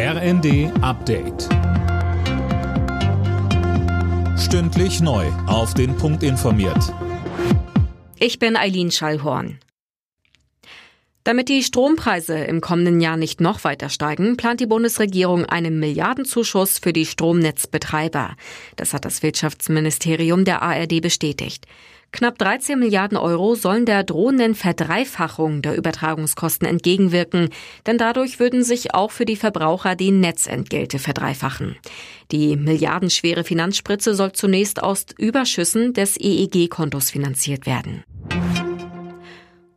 RND Update. Stündlich neu. Auf den Punkt informiert. Ich bin Eileen Schallhorn. Damit die Strompreise im kommenden Jahr nicht noch weiter steigen, plant die Bundesregierung einen Milliardenzuschuss für die Stromnetzbetreiber. Das hat das Wirtschaftsministerium der ARD bestätigt. Knapp 13 Milliarden Euro sollen der drohenden Verdreifachung der Übertragungskosten entgegenwirken, denn dadurch würden sich auch für die Verbraucher die Netzentgelte verdreifachen. Die milliardenschwere Finanzspritze soll zunächst aus Überschüssen des EEG-Kontos finanziert werden.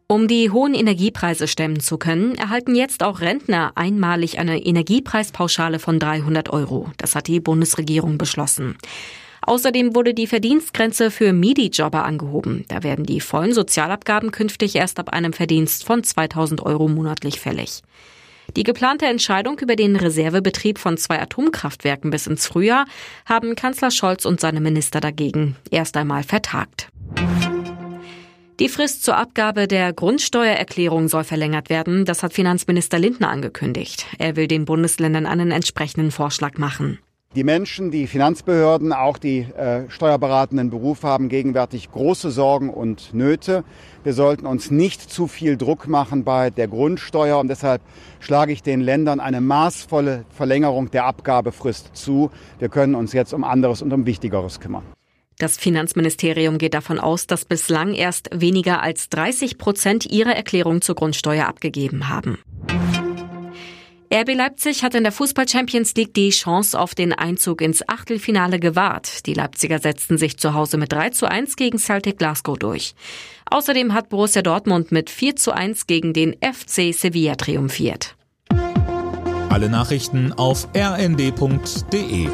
Um die hohen Energiepreise stemmen zu können, erhalten jetzt auch Rentner einmalig eine Energiepreispauschale von 300 Euro. Das hat die Bundesregierung beschlossen. Außerdem wurde die Verdienstgrenze für MIDI-Jobber angehoben. Da werden die vollen Sozialabgaben künftig erst ab einem Verdienst von 2000 Euro monatlich fällig. Die geplante Entscheidung über den Reservebetrieb von zwei Atomkraftwerken bis ins Frühjahr haben Kanzler Scholz und seine Minister dagegen erst einmal vertagt. Die Frist zur Abgabe der Grundsteuererklärung soll verlängert werden. Das hat Finanzminister Lindner angekündigt. Er will den Bundesländern einen entsprechenden Vorschlag machen. Die Menschen, die Finanzbehörden, auch die äh, steuerberatenden Berufe haben gegenwärtig große Sorgen und Nöte. Wir sollten uns nicht zu viel Druck machen bei der Grundsteuer und deshalb schlage ich den Ländern eine maßvolle Verlängerung der Abgabefrist zu. Wir können uns jetzt um anderes und um Wichtigeres kümmern. Das Finanzministerium geht davon aus, dass bislang erst weniger als 30 Prozent ihrer Erklärung zur Grundsteuer abgegeben haben. RB Leipzig hat in der Fußball Champions League die Chance auf den Einzug ins Achtelfinale gewahrt. Die Leipziger setzten sich zu Hause mit 3 zu 1 gegen Celtic Glasgow durch. Außerdem hat Borussia Dortmund mit 4 zu 1 gegen den FC Sevilla triumphiert. Alle Nachrichten auf rnd.de